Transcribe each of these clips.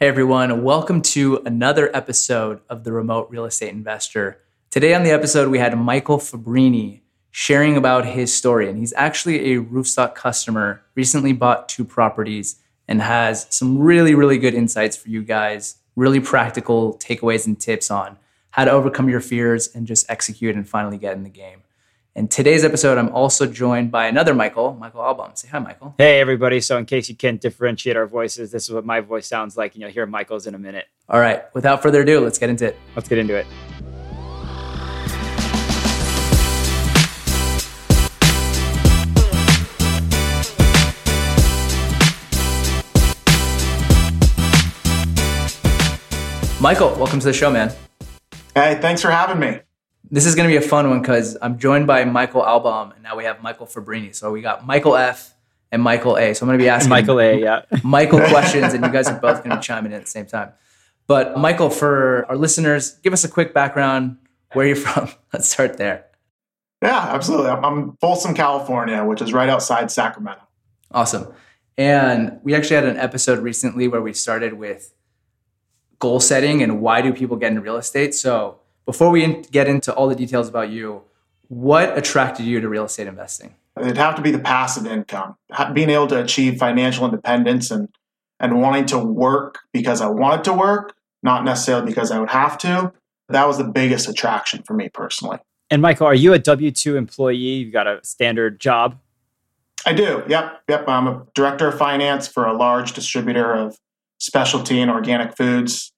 Hey everyone, welcome to another episode of The Remote Real Estate Investor. Today on the episode, we had Michael Fabbrini sharing about his story. And he's actually a Roofstock customer, recently bought two properties, and has some really, really good insights for you guys, really practical takeaways and tips on how to overcome your fears and just execute and finally get in the game. In today's episode, I'm also joined by another Michael, Michael Albaum. Say hi, Michael. Hey, everybody. So, in case you can't differentiate our voices, this is what my voice sounds like, and you'll hear Michael's in a minute. All right. Without further ado, let's get into it. Let's get into it. Michael, welcome to the show, man. Hey, thanks for having me. This is going to be a fun one because I'm joined by Michael Albaum, and now we have Michael Fabbrini. So we got Michael F and Michael A. So I'm going to be asking Michael A. Yeah, Michael questions, and you guys are both going to be chiming in at the same time. But Michael, for our listeners, give us a quick background. Where you're from? Let's start there. Yeah, absolutely. I'm, I'm Folsom, California, which is right outside Sacramento. Awesome. And we actually had an episode recently where we started with goal setting and why do people get into real estate. So before we get into all the details about you, what attracted you to real estate investing? It'd have to be the passive income, being able to achieve financial independence and and wanting to work because I wanted to work, not necessarily because I would have to. That was the biggest attraction for me personally. And Michael, are you a W two employee? You've got a standard job. I do. Yep, yep. I'm a director of finance for a large distributor of specialty and organic foods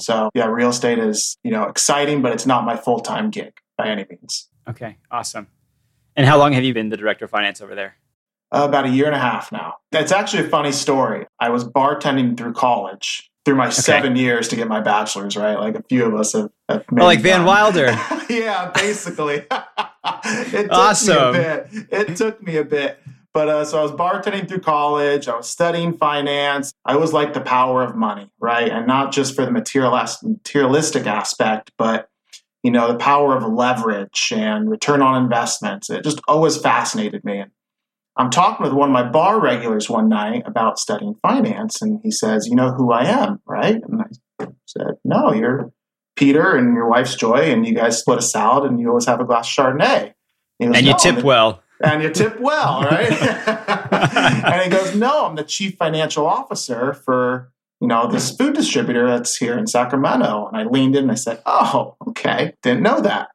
so yeah, real estate is, you know, exciting, but it's not my full-time gig by any means. Okay, awesome. And how long have you been the director of finance over there? Uh, about a year and a half now. It's actually a funny story. I was bartending through college through my okay. seven years to get my bachelor's, right? Like a few of us have, have oh, like Van Wilder. yeah, basically. it took awesome. me a bit. It took me a bit. But uh, so I was bartending through college. I was studying finance. I was like the power of money, right? And not just for the materialistic aspect, but you know the power of leverage and return on investments. It just always fascinated me. And I'm talking with one of my bar regulars one night about studying finance, and he says, "You know who I am, right?" And I said, "No, you're Peter and your wife's Joy, and you guys split a salad, and you always have a glass of Chardonnay." And, and you no, tip well and you tip well, right? and he goes, No, I'm the chief financial officer for you know this food distributor that's here in Sacramento. And I leaned in and I said, Oh, okay, didn't know that.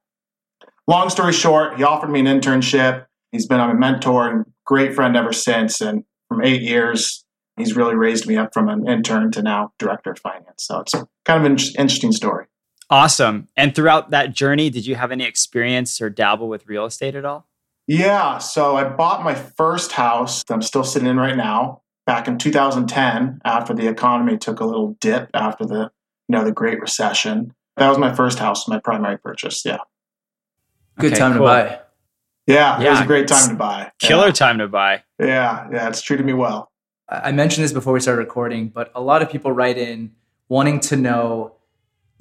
Long story short, he offered me an internship. He's been a mentor and great friend ever since. And from eight years, he's really raised me up from an intern to now director of finance. So it's kind of an interesting story. Awesome. And throughout that journey, did you have any experience or dabble with real estate at all? Yeah. So I bought my first house that I'm still sitting in right now back in 2010 after the economy took a little dip after the you know the Great Recession. That was my first house, my primary purchase. Yeah. Good okay, time cool. to buy. Yeah, yeah, it was a great time to buy. Killer yeah. time to buy. Yeah, yeah, it's treated me well. I mentioned this before we started recording, but a lot of people write in wanting to know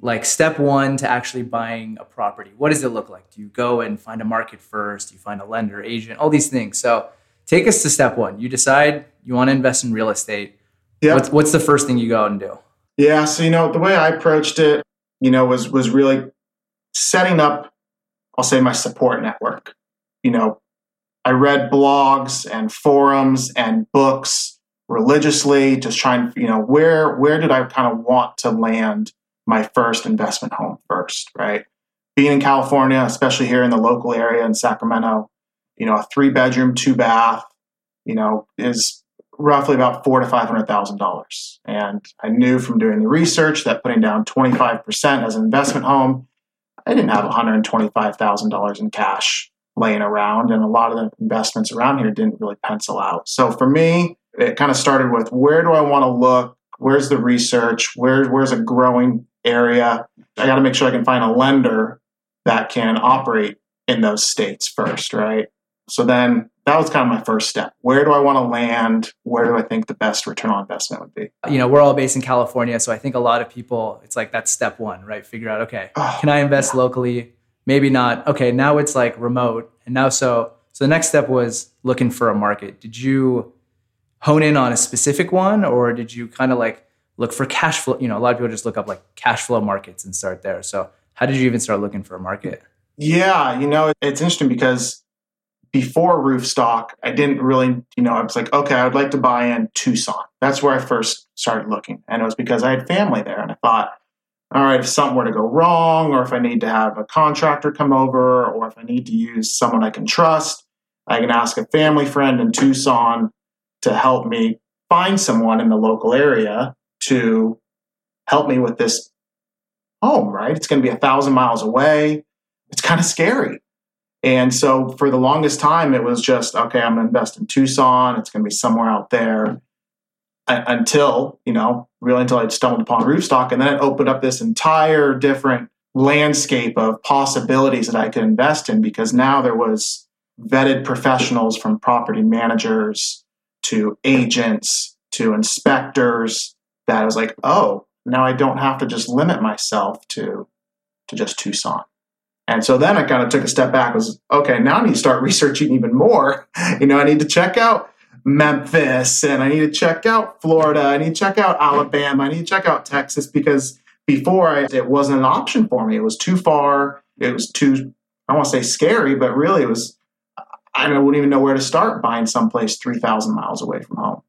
like step one to actually buying a property. What does it look like? Do you go and find a market first? Do you find a lender agent? All these things. So take us to step one. You decide you want to invest in real estate. Yeah. what's, what's the first thing you go out and do? Yeah so you know the way i approached it you know was was really setting up i'll say my support network. You know i read blogs and forums and books religiously just trying you know where where did i kind of want to land my first investment home first, right? Being in California, especially here in the local area in Sacramento, you know, a three bedroom, two bath, you know, is roughly about four to five hundred thousand dollars. And I knew from doing the research that putting down twenty five percent as an investment home, I didn't have one hundred twenty five thousand dollars in cash laying around, and a lot of the investments around here didn't really pencil out. So for me, it kind of started with where do I want to look? Where's the research? Where where's a growing area. I got to make sure I can find a lender that can operate in those states first, right? So then that was kind of my first step. Where do I want to land? Where do I think the best return on investment would be? You know, we're all based in California, so I think a lot of people, it's like that's step one, right? Figure out, okay, oh, can I invest yeah. locally? Maybe not. Okay, now it's like remote, and now so so the next step was looking for a market. Did you hone in on a specific one, or did you kind of like look for cash flow. You know, a lot of people just look up like cash flow markets and start there. So how did you even start looking for a market? Yeah, you know, it's interesting because before Roofstock, I didn't really, you know, I was like, okay, I would like to buy in Tucson. That's where I first started looking. And it was because I had family there. And I thought, all right, if something were to go wrong, or if I need to have a contractor come over, or if I need to use someone I can trust, I can ask a family friend in Tucson to help me find someone in the local area to help me with this home, right? It's going to be a thousand miles away. It's kind of scary. And so for the longest time, it was just, okay, I'm going to invest in Tucson. It's going to be somewhere out there until, you know, really until I stumbled upon Roofstock. And then it opened up this entire different landscape of possibilities that I could invest in because now there was vetted professionals from property managers to agents to inspectors that I was like, oh, now I don't have to just limit myself to to just Tucson. And so then I kind of took a step back. Was okay. Now I need to start researching even more. You know, I need to check out Memphis, and I need to check out Florida. I need to check out Alabama. I need to check out Texas because before I, it wasn't an option for me. It was too far. It was too. I want to say scary, but really it was. I wouldn't even know where to start buying someplace three thousand miles away from home.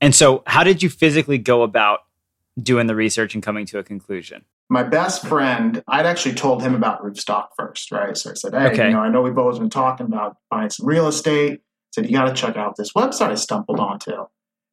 And so, how did you physically go about doing the research and coming to a conclusion? My best friend, I'd actually told him about Roofstock first, right? So I said, hey, okay. you know, I know we've always been talking about buying some real estate. I said, you got to check out this website I stumbled onto.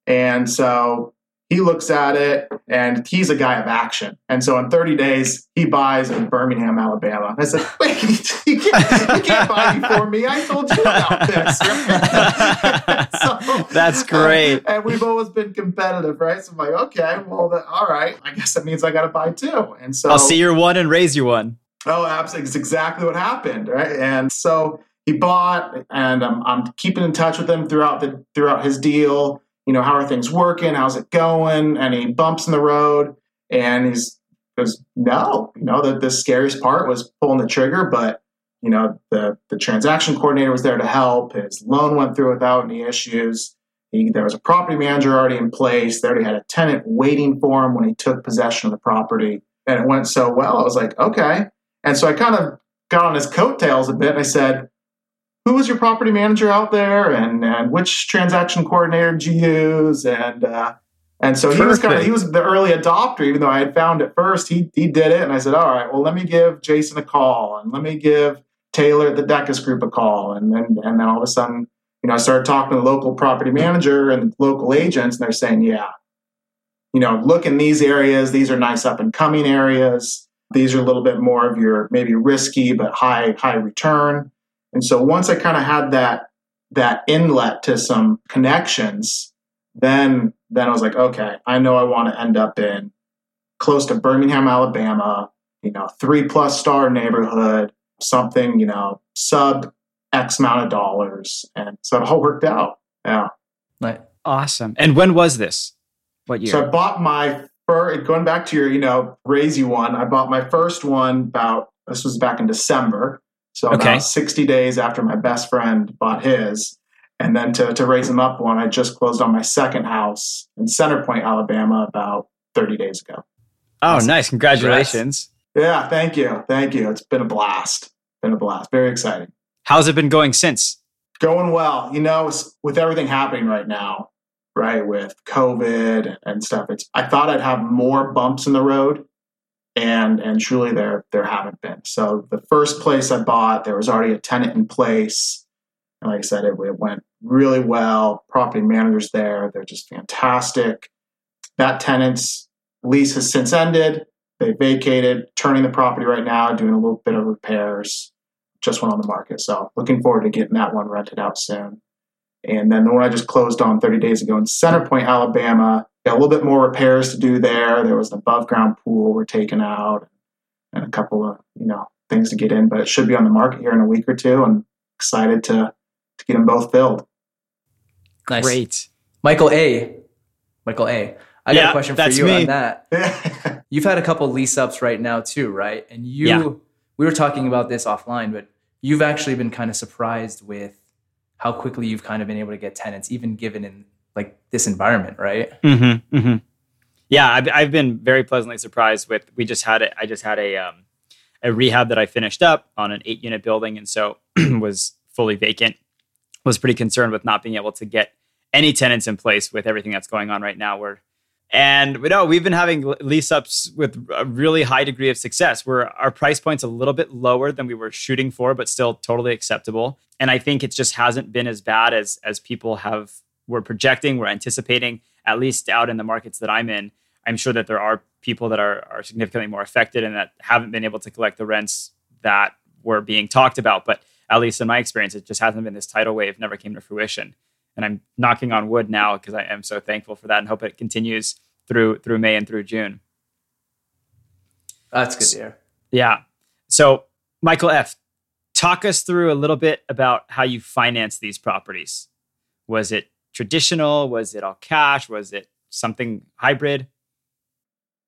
And so he looks at it and he's a guy of action. And so in 30 days, he buys in Birmingham, Alabama. And I said, wait, you can't, you can't buy before me. I told you about this. so, That's uh, great. And we've always been competitive, right? So I'm like, okay, well, the, all right. I guess that means I got to buy two. And so I'll see your one and raise your one. Oh, absolutely. It's exactly what happened, right? And so he bought, and I'm, I'm keeping in touch with him throughout the throughout his deal you know, how are things working? How's it going? Any bumps in the road? And he's goes, no, you know, the, the scariest part was pulling the trigger, but you know, the, the transaction coordinator was there to help. His loan went through without any issues. He, there was a property manager already in place. They already had a tenant waiting for him when he took possession of the property. And it went so well. I was like, okay. And so I kind of got on his coattails a bit and I said, who was your property manager out there and, and which transaction coordinator did you use? And uh, and so he was kind of he was the early adopter even though i had found it first. He, he did it and i said all right well let me give jason a call and let me give taylor at the decus group a call. And then and then all of a sudden you know i started talking to the local property manager and local agents and they're saying yeah you know look in these areas. These are nice up and coming areas. These are a little bit more of your maybe risky but high high return and so once I kind of had that that inlet to some connections, then then I was like, okay, I know I want to end up in close to Birmingham, Alabama, you know, three plus star neighborhood, something, you know, sub X amount of dollars. And so it all worked out. Yeah. Right. Awesome. And when was this? What year? So I bought my first, going back to your, you know, you one, I bought my first one about, this was back in December. So okay. about 60 days after my best friend bought his. And then to, to raise him up one, I just closed on my second house in Center Point, Alabama, about 30 days ago. Oh, That's nice. Congratulations. Yeah, thank you. Thank you. It's been a blast. Been a blast. Very exciting. How's it been going since? Going well. You know, with everything happening right now, right, with COVID and stuff, it's I thought I'd have more bumps in the road and and truly there there haven't been. So the first place I bought, there was already a tenant in place, and like I said, it, it went really well. Property managers there, they're just fantastic. That tenant's lease has since ended. They vacated, turning the property right now, doing a little bit of repairs. Just went on the market, so looking forward to getting that one rented out soon. And then the one I just closed on 30 days ago in Center Point, Alabama, got a little bit more repairs to do there. There was an above ground pool we're taking out and a couple of, you know, things to get in, but it should be on the market here in a week or two. I'm excited to, to get them both filled. Nice. Great. Michael A. Michael A. I yeah, got a question for you me. on that. You've had a couple lease ups right now too, right? And you, yeah. we were talking about this offline, but you've actually been kind of surprised with how quickly you've kind of been able to get tenants, even given in like this environment, right? Mm-hmm, mm-hmm. Yeah, I've, I've been very pleasantly surprised with. We just had it. I just had a um, a rehab that I finished up on an eight unit building, and so was fully vacant. Was pretty concerned with not being able to get any tenants in place with everything that's going on right now. Where and we know we've been having lease ups with a really high degree of success. Where our price point's a little bit lower than we were shooting for, but still totally acceptable. And I think it just hasn't been as bad as as people have were projecting, we're anticipating. At least out in the markets that I'm in, I'm sure that there are people that are are significantly more affected and that haven't been able to collect the rents that were being talked about. But at least in my experience, it just hasn't been this tidal wave, never came to fruition. And I'm knocking on wood now because I am so thankful for that and hope it continues through through May and through June. That's good to hear. Yeah. So Michael F, talk us through a little bit about how you finance these properties. Was it traditional? Was it all cash? Was it something hybrid?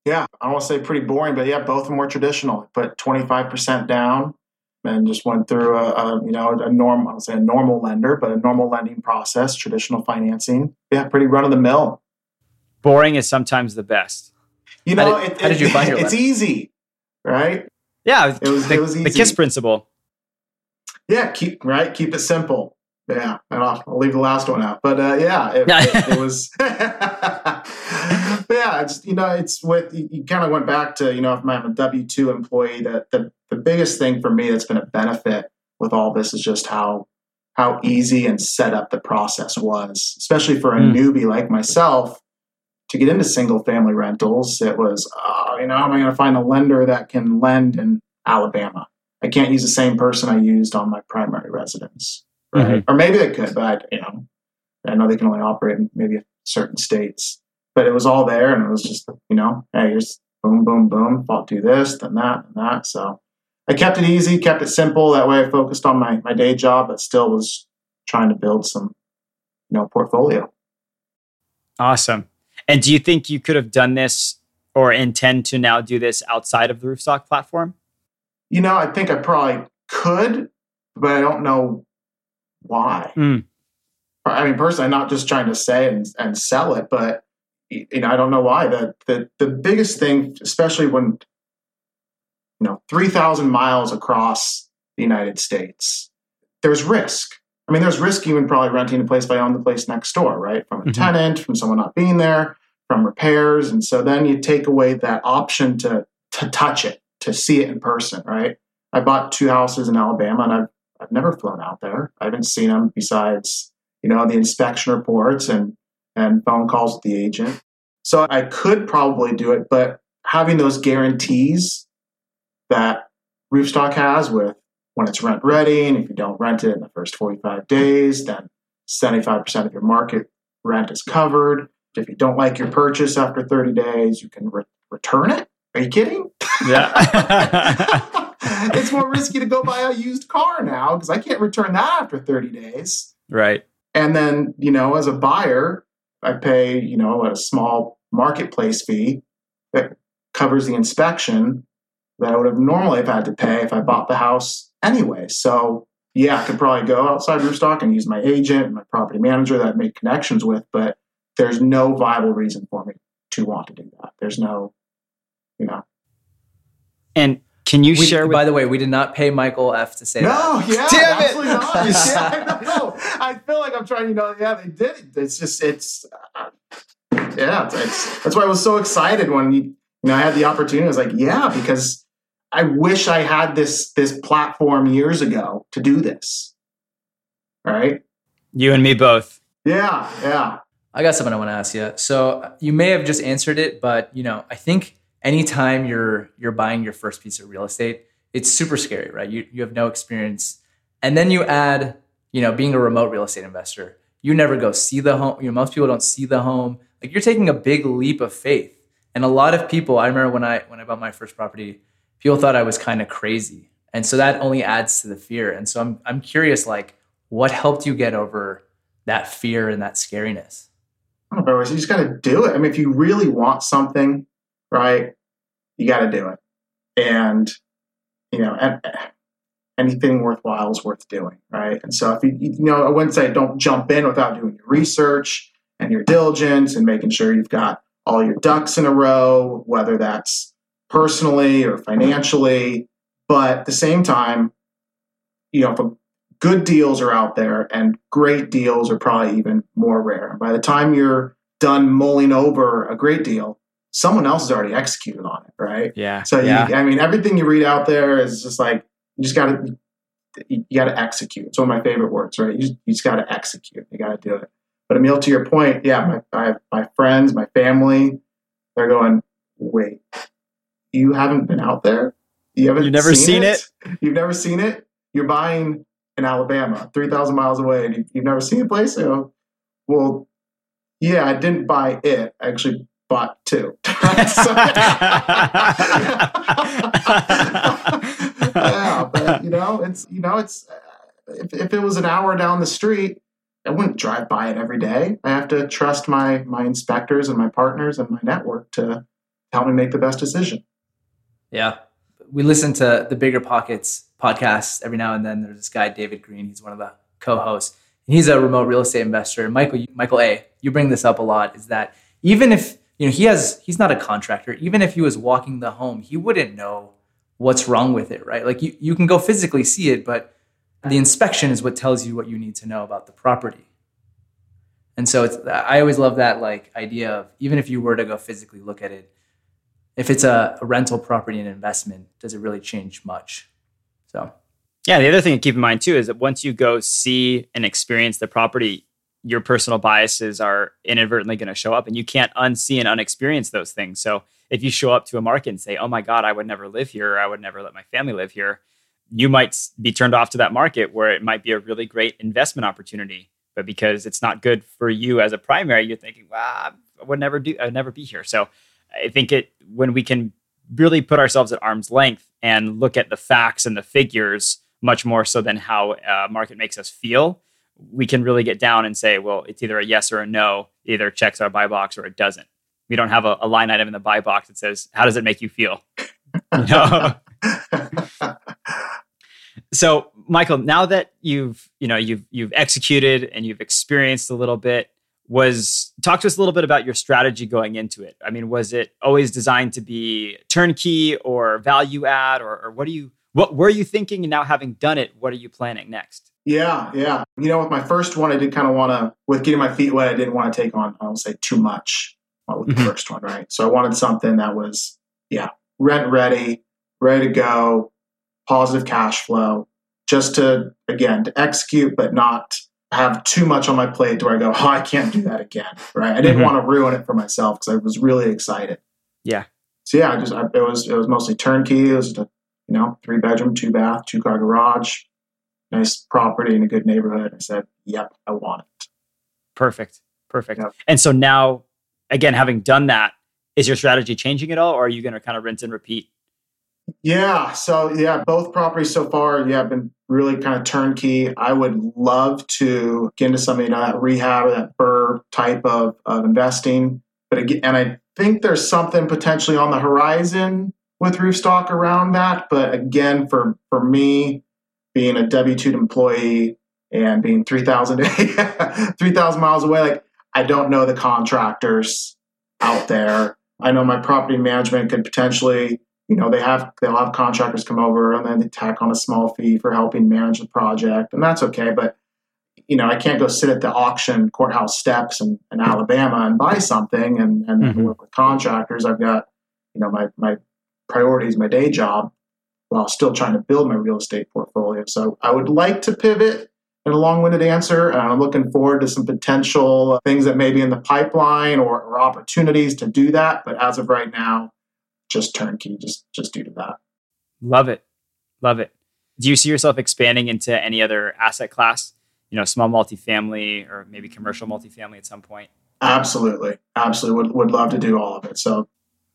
Yeah, I don't want to say pretty boring, but yeah, both of them were traditional. Put 25% down and just went through a, a you know a norm I would say a normal lender, but a normal lending process, traditional financing. Yeah, pretty run of the mill. Boring is sometimes the best. You know, how did, it, how did you find your it's lender? easy, right? Yeah, It was the, it was the. KISS principle. Yeah, keep right, keep it simple. Yeah, and I'll, I'll leave the last one out. But uh, yeah, it, it, it was. Yeah, it's you know, it's with you, you kind of went back to you know, if I'm a W two employee, that the the biggest thing for me that's been a benefit with all this is just how how easy and set up the process was, especially for a Mm. newbie like myself. To get into single family rentals, it was, uh, you know, how am I going to find a lender that can lend in Alabama? I can't use the same person I used on my primary residence, right? Mm-hmm. Or maybe they could, but I, you know, I know they can only operate in maybe certain states. But it was all there, and it was just, you know, hey, here's boom, boom, boom, fall do this, then that, and that. So I kept it easy, kept it simple. That way, I focused on my my day job, but still was trying to build some, you know, portfolio. Awesome. And do you think you could have done this or intend to now do this outside of the Roofstock platform? You know, I think I probably could, but I don't know why. Mm. I mean, personally, I'm not just trying to say and, and sell it, but you know, I don't know why. The the the biggest thing, especially when you know, three thousand miles across the United States, there's risk. I mean, there's risk even probably renting a place if I own the place next door, right? From a Mhm. tenant, from someone not being there, from repairs, and so then you take away that option to to touch it, to see it in person, right? I bought two houses in Alabama, and I've I've never flown out there. I haven't seen them besides you know the inspection reports and and phone calls with the agent. So I could probably do it, but having those guarantees that Roofstock has with when it's rent ready, and if you don't rent it in the first 45 days, then 75% of your market rent is covered. If you don't like your purchase after 30 days, you can re- return it. Are you kidding? Yeah. it's more risky to go buy a used car now because I can't return that after 30 days. right. And then, you know, as a buyer, I pay, you know, a small marketplace fee that covers the inspection that I would have normally have had to pay if I bought the house anyway. So yeah, I could probably go outside Roofstock and use my agent and my property manager that I make connections with, but there's no viable reason for me to want to do that. There's no, you know. And can you We- share with by the way, we did not pay Michael F to say that. No, yeah, Damn it. absolutely not. yeah, I know. I feel like I'm trying. You know, yeah, they did it. It's just, it's, uh, yeah. It's, it's that's why I was so excited when you, you know, I had the opportunity. I was like, yeah, because I wish I had this this platform years ago to do this. Right? you and me both? Yeah, yeah. I got something I want to ask you. So you may have just answered it, but you know, I think anytime you're you're buying your first piece of real estate, it's super scary, right? You you have no experience, and then you add, you know, being a remote real estate investor, you never go see the home. You know, most people don't see the home. Like you're taking a big leap of faith, and a lot of people. I remember when I when I bought my first property, people thought I was kind of crazy, and so that only adds to the fear. And so I'm I'm curious, like, what helped you get over that fear and that scariness? I don't know, you just got to do it. I mean, if you really want something, right, you got to do it. And, you know, and anything worthwhile is worth doing, right? And so if you, you know, I wouldn't say don't jump in without doing your research and your diligence and making sure you've got all your ducks in a row, whether that's personally or financially. But at the same time, you know, good deals are out there and great deals are probably even more rare. By the time you're done mulling over a great deal, someone else has already executed on it, right? Yeah. So yeah. You, I mean, everything you read out there is just like you just got to you got to execute. It's one of my favorite words, right? You just, you just got to execute. You got to do it. But Emil, to your point, yeah, my, my my friends, my family, they're going, wait, you haven't been out there? You haven't You've never seen, seen it? You've never seen it? You're buying in Alabama, 3,000 miles away, and you've never seen a place? You know, well, yeah, I didn't buy it. I actually bought two. yeah, but you know, it's you know, it's uh, if, if it was an hour down the street, I wouldn't drive by it every day. I have to trust my my inspectors and my partners and my network to help me make the best decision. Yeah, we listen to the Bigger Pockets podcast every now and then. There's this guy David Greene. He's one of the co-hosts. He's a remote real estate investor. Michael Michael A. You bring this up a lot. Is that even if you know he has he's not a contractor. Even if he was walking the home, he wouldn't know what's wrong with it, right? Like you you can go physically see it, but the inspection is what tells you what you need to know about the property. And so it's I always love that like idea of even if you were to go physically look at it, if it's a, a rental property and investment, does it really change much? So yeah, the other thing to keep in mind too is that once you go see and experience the property, your personal biases are inadvertently going to show up and you can't unsee and unexperience those things. So if you show up to a market and say, "Oh my god, I would never live here. or I would never let my family live here." You might be turned off to that market where it might be a really great investment opportunity, but because it's not good for you as a primary, you're thinking, "Well, I would never do I would never be here." So I think it when we can really put ourselves at arm's length and look at the facts and the figures much more so than how a market makes us feel, we can really get down and say, well, it's either a yes or a no, it either checks our buy box or it doesn't. We don't have a, a line item in the buy box that says, how does it make you feel? Know? so Michael, now that you've, you know, you've you've executed and you've experienced a little bit, was talk to us a little bit about your strategy going into it. I mean, was it always designed to be turnkey or value add, or, or what do you what were you thinking? And now having done it, what are you planning next? Yeah, yeah. You know, with my first one, I did kind of want to, with getting my feet wet, I didn't want to take on, I don't say too much with the mm-hmm. first one, right? So I wanted something that was, yeah, rent ready, ready to go, positive cash flow, just to, again, to execute, but not have too much on my plate where I go, oh, I can't do that again, right? I didn't mm-hmm. want to ruin it for myself because I was really excited. Yeah. So yeah, I just I, it was it was mostly turnkey. It was a you know three bedroom, two bath, two car garage, nice property in a good neighborhood. I said, yep, I want it. Perfect, perfect. Yep. And so now, again, having done that, is your strategy changing at all, or are you going to kind of rinse and repeat? Yeah. So yeah, both properties so far, yeah, have been really kind of turnkey. I would love to get into something that rehab or that BRRRR type of, of investing. But again, and I think there's something potentially on the horizon with Roofstock around that. But again, for for me, being a W two employee and being 3,000 3,000 miles away, like I don't know the contractors out there. I know my property management could potentially you know they have they'll have contractors come over and then they tack on a small fee for helping manage the project and that's okay but you know i can't go sit at the auction courthouse steps in, in alabama and buy something and, and mm-hmm. work with contractors i've got you know my my priorities my day job while still trying to build my real estate portfolio so i would like to pivot in a long-winded answer and i'm looking forward to some potential things that may be in the pipeline or, or opportunities to do that but as of right now just turnkey, just just due to that. Love it, love it. Do you see yourself expanding into any other asset class? You know, small multifamily or maybe commercial multifamily at some point. Absolutely, absolutely. Would would love to do all of it. So,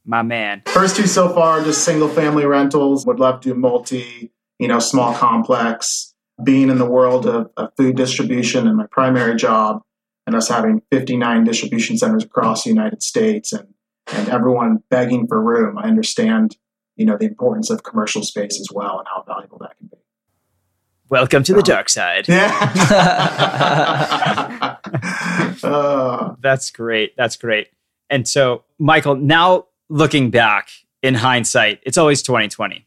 my man. First two so far, just single family rentals. Would love to do multi. You know, small complex. Being in the world of, of food distribution and my primary job, and us having 59 distribution centers across the United States and and everyone begging for room, I understand, you know, the importance of commercial space as well and how valuable that can be. Welcome to the dark side. Yeah. uh, That's great. That's great. And so, Michael, now looking back in hindsight, it's always 2020.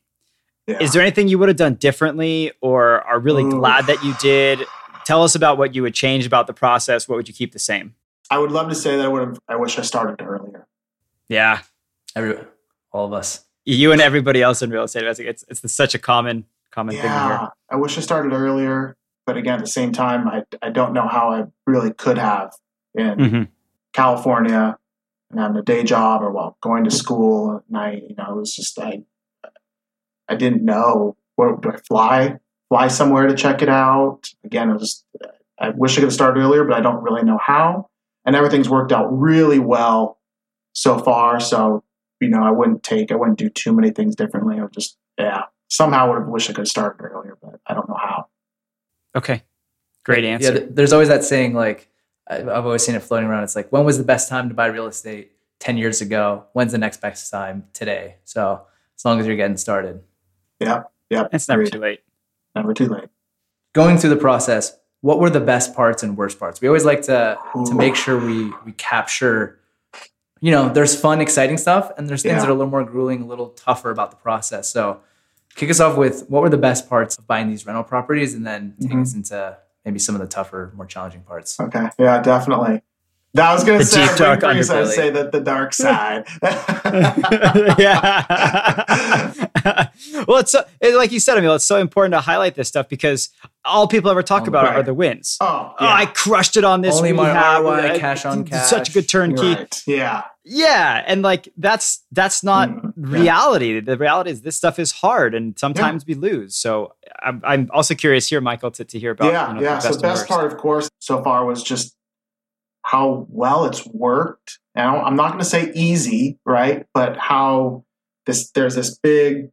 Yeah. Is there anything you would have done differently or are really Ooh. glad that you did? Tell us about what you would change about the process. What would you keep the same? I would love to say that I would have. I wish I started earlier. Yeah. Every, all of us. You and everybody else in real estate investing. It's, it's such a common, common thing to hear. Yeah, I wish I started earlier, but again, at the same time, I I don't know how I really could have in hmm California and having a day job or while going to school. And I, you know, it was just I I didn't know where do I fly fly somewhere to check it out. Again, it was just, I wish I could have started earlier, but I don't really know how. And everything's worked out really well so far. So you know, I wouldn't take I wouldn't do too many things differently. I would just yeah somehow would have wished I could have started earlier, but I don't know how. Okay. Great Yeah, answer. th- there's always that saying like I- I've always seen it floating around. It's like when was the best time to buy real estate? Ten years ago. When's the next best time? Today. So as long as you're getting started. Yeah, yeah, it's never too late. never too late. Going through the process, what were the best parts and worst parts? We always like to to make sure we we capture. You know, there's fun, exciting stuff, and there's things Yeah. that are a little more grueling, a little tougher about the process. So, kick us off with what were the best parts of buying these rental properties, and then take Mhm. us into maybe some of the tougher, more challenging parts. Okay. Yeah, definitely. That was going to say, deep, dark I was gonna say that the dark side. yeah. well, it's so, it, like you said, Emil, it's so important to highlight this stuff because all people ever talk Oh, about right. are the wins. oh, Oh, I crushed it on this. Only my rehab. ROI, I- cash on it's Such a good turnkey. right. Yeah. Yeah, and like that's that's not Mm, yeah. reality. The reality is this stuff is hard, and sometimes we lose. So I'm, I'm also curious here, Michael, to, to hear about yeah. you know, yeah. the So best the best worst. part, of course, so far was just how well it's worked. Now, I'm not going to say easy, right? But how this there's this big.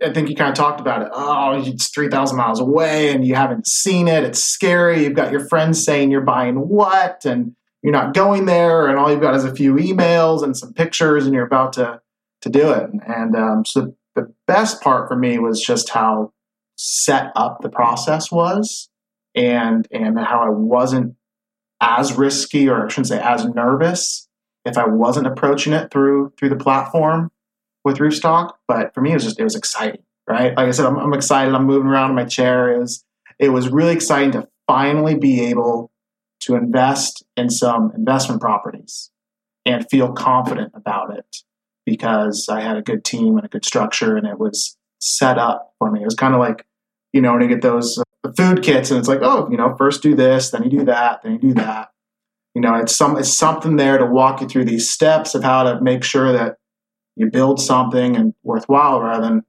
I think you kind of talked about it. Oh, it's three thousand miles away, and you haven't seen it. It's scary. You've got your friends saying you're buying what, and you're not going there, and all you've got is a few emails and some pictures, and you're about to to do it. And um, so the best part for me was just how set up the process was, and and how I wasn't as risky, or I shouldn't say as nervous, if I wasn't approaching it through through the platform with Roofstock. But for me, it was just it was exciting, right? Like I said, I'm, I'm excited. I'm moving around in my chair. It was it was really exciting to finally be able to invest in some investment properties and feel confident about it because I had a good team and a good structure and it was set up for me. It was kind of like, you know, when you get those uh, food kits and it's like, oh, you know, first do this, then you do that, then you do that. You know, it's some it's something there to walk you through these steps of how to make sure that you build something and worthwhile rather than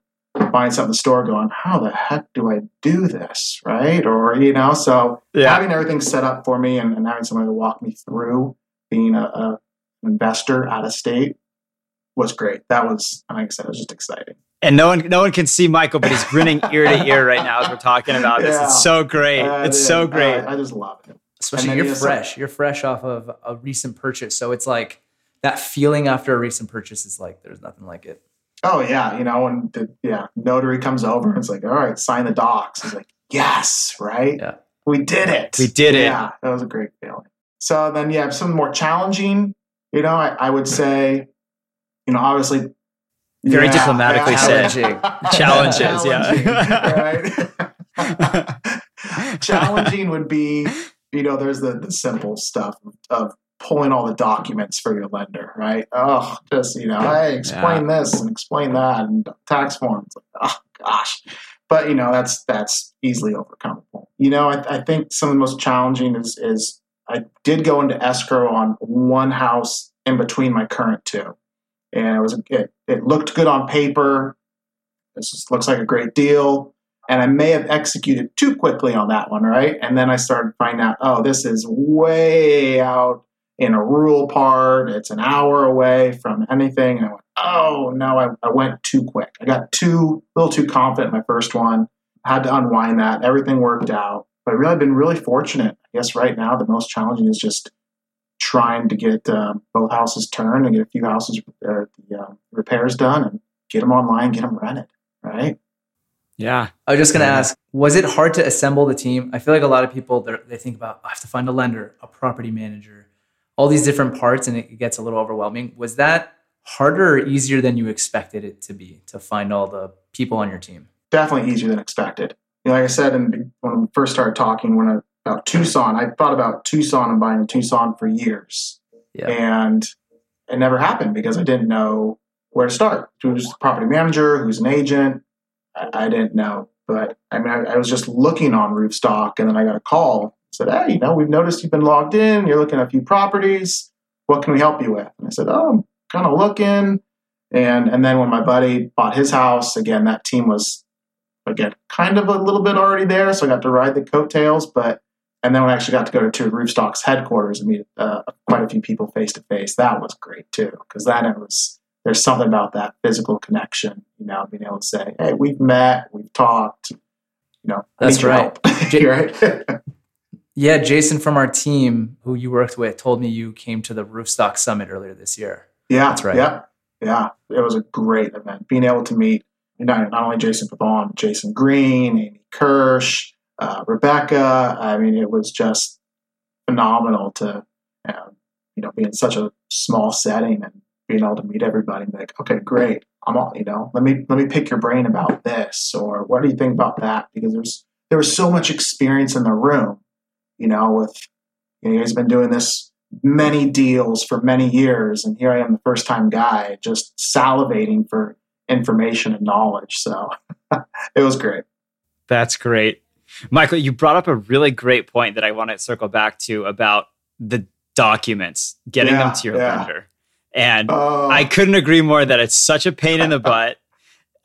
buying something in the store going, how the heck do I do this? Right. Or, you know, so Yeah. having everything set up for me and, and having somebody to walk me through being a, a investor out of state was great. That was, like I said, it was just exciting. And no one, no one can see Michael, but he's grinning ear to ear right now as we're talking about this. Yeah. It's so great. Uh, it's it so great. I, I just love it. especially you're you have some- fresh you're fresh off of a recent purchase so it's like that feeling after a recent purchase is like there's nothing like it Oh yeah, you know, when the yeah notary comes over, and it's like, all right, sign the docs. It's like, yes, right, Yeah. we did it. We did it. Yeah, that was a great feeling. So then, yeah, some more challenging. You know, I, I would say, you know, obviously, Very yeah, diplomatically yeah. said. Challenges, yeah. Challenging, right? challenging would be, you know, there's the, the simple stuff of pulling all the documents for your lender, right? Oh, just, you know, hey, explain this and explain that and tax forms. Oh, gosh. But, you know, that's that's easily overcomable. You know, I, I think some of the most challenging is, is I did go into escrow on one house in between my current two. And it was it, it looked good on paper. This is- looks like a great deal and I may have executed too quickly on that one, right? And then I started finding out, oh, this is way out in a rural part. It's an hour away from anything. And I went, oh no, I, I went too quick. I got too a little too confident my first one. Had to unwind that. Everything worked out, but really, I've been really fortunate. I guess right now the most challenging is just trying to get um, both houses turned and get a few houses uh, the uh, repairs done and get them online, get them rented, right? yeah. i was just going to ask was it hard to assemble the team i feel like a lot of people they're- they think about i have to find a lender a property manager all these different parts and it gets a little overwhelming. Was that harder or easier than you expected it to be to find all the people on your team? Definitely easier than expected. You know, like I said, in, when we first started talking, when I, about Tucson, I thought about Tucson and buying Tucson for years. Yeah. And it never happened because I didn't know where to start. Who's the property manager? Who's an agent? I, I didn't know. But I mean, I, I, was just looking on Roofstock and then I got a call. Said, hey, you know, we've noticed you've been logged in. You're looking at a few properties. What can we help you with? And I said, oh, I'm kind of looking. And and then when my buddy bought his house, again, that team was again kind of a little bit already there, so I got to ride the coattails. But and then when I actually got to go to Roofstock's headquarters and meet uh, quite a few people face to face, that was great too, because then it was there's something about that physical connection, you know, being able to say, "Hey, we've met, we've talked," you know, that's right. J- right? yeah, Jason from our team, who you worked with, told me you came to the Roofstock Summit earlier this year. Yeah, that's right. Yeah, yeah, it was a great event. Being able to meet not, not only Jason Pavon, Jason Green, Amy Kirsch, uh, Rebecca. I mean, it was just phenomenal to um, you know be in such a small setting and being able to meet everybody and be like, okay, great. I'm all you know. Let me let me pick your brain about this, or what do you think about that? Because there's there was so much experience in the room, you know, with you know, he's been doing this many deals for many years, and here I am, the first time guy, just salivating for information and knowledge. So it was great. That's great. Michael, you brought up a really great point that I want to circle back to about the documents, getting yeah, them to your yeah. lender. And uh, I couldn't agree more that it's such a pain in the butt.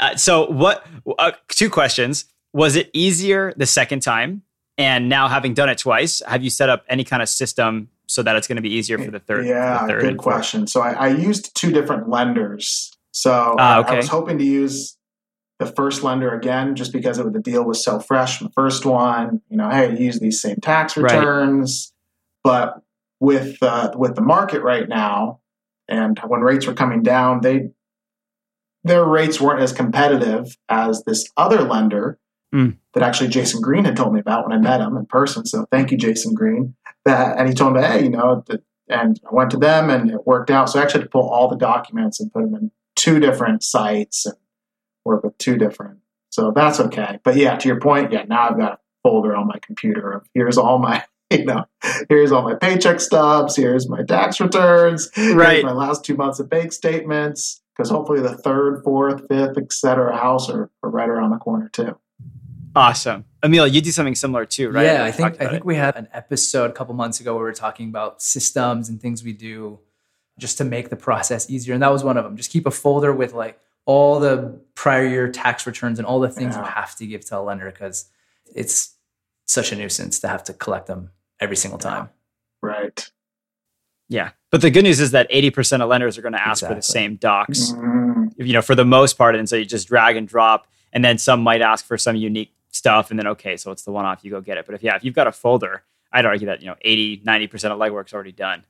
Uh, so, what? Uh, two questions. Was it easier the second time? And now, having done it twice, have you set up any kind of system so that it's going to be easier for the third? Yeah, the third good question. So, I, I, used two different lenders. So, ah, okay. I was hoping to use the first lender again, just because it, was the deal was so fresh from the first one. You know, hey, use these same tax returns. Right. But with uh, with the market right now, and when rates were coming down, they their rates weren't as competitive as this other lender mm. that actually Jason Green had told me about when I met him in person. So thank you, Jason Green. That and he told me, hey, you know, and I went to them and it worked out. So I actually had to pull all the documents and put them in two different sites and work with two different. So that's okay. But yeah, to your point, yeah, now I've got a folder on my computer of here's all my, you know, here's all my paycheck stubs, here's my tax returns, right. my last two months of bank statements, because hopefully the third, fourth, fifth, et cetera house are, are right around the corner too. Awesome. Emil, you do something similar too, right? Yeah, I think I think it. we had an episode a couple months ago where we were talking about systems and things we do just to make the process easier. And that was one of them. Just keep a folder with like all the prior year tax returns and all the things yeah. you have to give to a lender because it's such a nuisance to have to collect them every single time. Right. Yeah. But the good news is that 80% of lenders are going to ask exactly. for the same docs, mm-hmm. you know, for the most part. And so you just drag and drop. And then some might ask for some unique stuff. And then, okay, so it's the one off, you go get it. But if, yeah, if you've got a folder, I'd argue that, you know, 80, 90% of legwork's already done.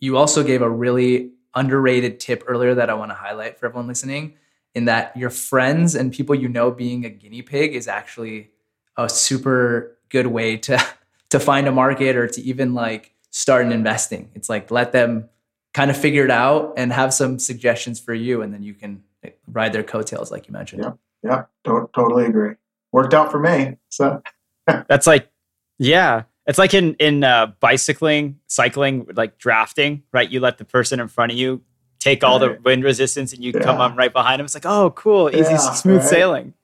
You also gave a really underrated tip earlier that I want to highlight for everyone listening in that your friends and people you know being a guinea pig is actually a super good way to to find a market or to even like start an investing. It's like let them kind of figure it out and have some suggestions for you and then you can ride their coattails like you mentioned. Yeah. Yeah, to- totally agree. Worked out for me. So That's like yeah, it's like in in uh, bicycling, cycling, like drafting, right? You let the person in front of you take all right. the wind resistance, and you yeah. come on right behind them. It's like, oh, cool, easy, yeah, smooth right? sailing.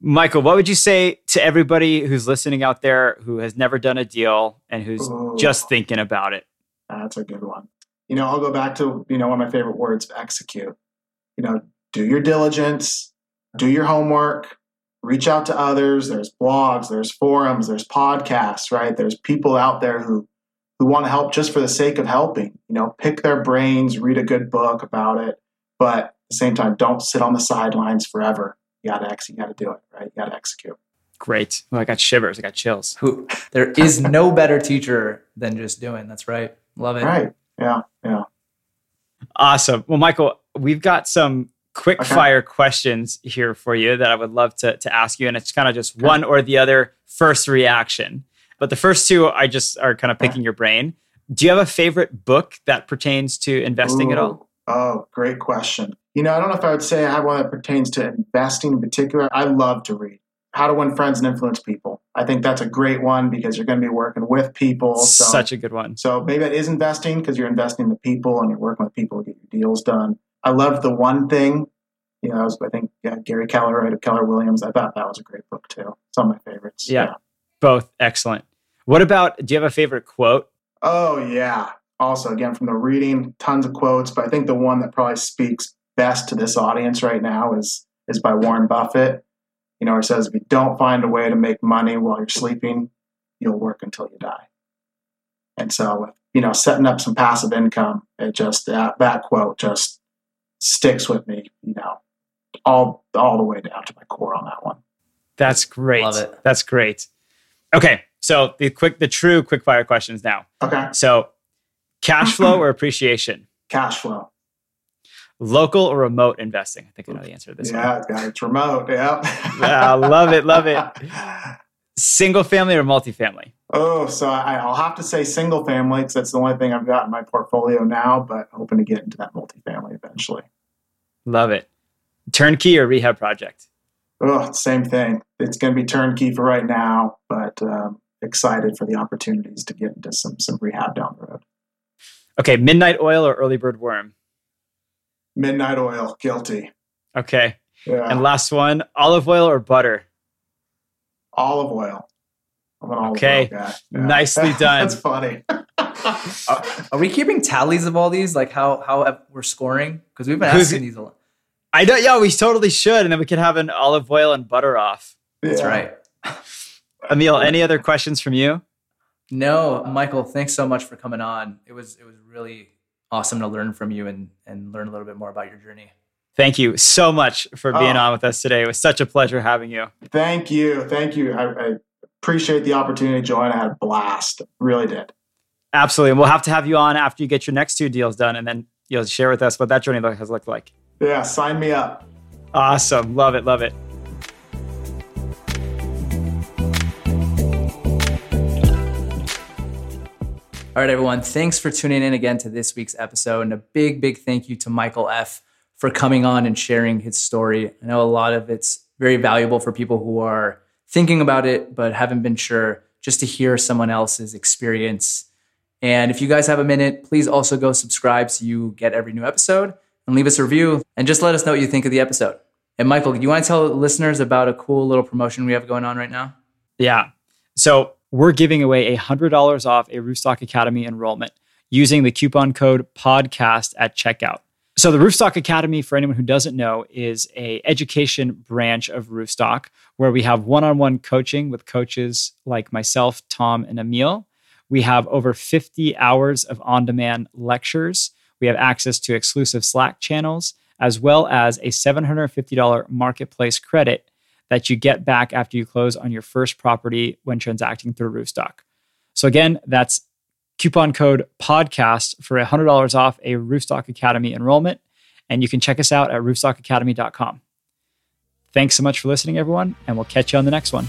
Michael, what would you say to everybody who's listening out there who has never done a deal and who's Ooh. just thinking about it? That's a good one. You know, I'll go back to you know one of my favorite words: execute. You know, do your diligence, do your homework, reach out to others. There's blogs, there's forums, there's podcasts, right? There's people out there who who want to help just for the sake of helping. You know, pick their brains, read a good book about it, but at the same time, don't sit on the sidelines forever. You got to execute. You got to do it, right? You got to execute. Great. Well, I got shivers. I got chills. Who? There is no better teacher than just doing. That's right. Love it. Right. Yeah. Yeah. Awesome. Well, Michael, we've got some quick okay. fire questions here for you that I would love to, to ask you. And it's kind of just okay. one or the other first reaction. But the first two, I just are kind of picking your brain. Do you have a favorite book that pertains to investing Ooh. at all? Oh, great question. You know, I don't know if I would say I have one that pertains to investing in particular. I love to read. How to Win Friends and Influence People. I think that's a great one because you're going to be working with people. So, Such a good one. so maybe that is investing because you're investing in the people and you're working with people to get your deals done. I love the one thing. You know, I, was, I think yeah, Gary Keller, of Keller Williams. I thought that was a great book too. It's one of my favorites. Yeah. Both excellent. What about, do you have a favorite quote? Oh yeah. Also, again, from the reading, tons of quotes, but I think the one that probably speaks best to this audience right now is is by Warren Buffett. You know, he says, "If you don't find a way to make money while you're sleeping, you'll work until you die." And so, you know, setting up some passive income, it just that that quote just sticks with me. You know, all all the way down to my core on that one. That's great. Love it. That's great. Okay. So the quick, the true quick fire questions now. Okay, So cash flow or appreciation? cash flow. Local or remote investing? I think I know the answer to this yeah, yeah, it's remote. Yeah, Ah, love it, love it. Single family or multifamily? Oh, so I, I'll have to say single family because that's the only thing I've got in my portfolio now, but hoping to get into that multifamily eventually. Love it. Turnkey or rehab project? Oh, same thing. It's going to be turnkey for right now, but um, excited for the opportunities to get into some some rehab down the road. Okay. Midnight oil or early bird worm? Midnight oil, guilty. Okay. Yeah, And last one, olive oil or butter? Olive oil. I'm an olive Okay. oil guy. Nicely done. that's funny. Are we keeping tallies of all these? Like how how we're scoring? Because we've been Who's- asking these a lot. I know. Yeah, we totally should. And then we could have an olive oil and butter off. That's Yeah. right. Emil, any other questions from you? No, Michael, thanks so much for coming on. It was it was really awesome to learn from you and and learn a little bit more about your journey. Thank you so much for being Oh. on with us today. It was such a pleasure having you. Thank you, thank you. I, I appreciate the opportunity to join. I had a blast. Really did. Absolutely. And we'll have to have you on after you get your next two deals done and then you'll share with us what that journey has looked like. Yeah, sign me up. Awesome. Love it. Love it. All right, everyone. Thanks for tuning in again to this week's episode. And a big, big thank you to Michael F. for coming on and sharing his story. I know a lot of it's very valuable for people who are thinking about it but haven't been sure, just to hear someone else's experience. And if you guys have a minute, please also go subscribe so you get every new episode and leave us a review and just let us know what you think of the episode. And Michael, do you want to tell listeners about a cool little promotion we have going on right now? Yeah. So we're giving away $100 off a Roofstock Academy enrollment using the coupon code podcast at checkout. So the Roofstock Academy, for anyone who doesn't know, is a education branch of Roofstock where we have one-on-one coaching with coaches like myself, Tom, and Emil. We have over 50 hours of on-demand lectures. We have access to exclusive Slack channels, as well as a $750 marketplace credit that you get back after you close on your first property when transacting through Roofstock. So again, that's coupon code podcast for $100 off a Roofstock Academy enrollment. And you can check us out at roofstockacademy.com. Thanks so much for listening, everyone, and we'll catch you on the next one.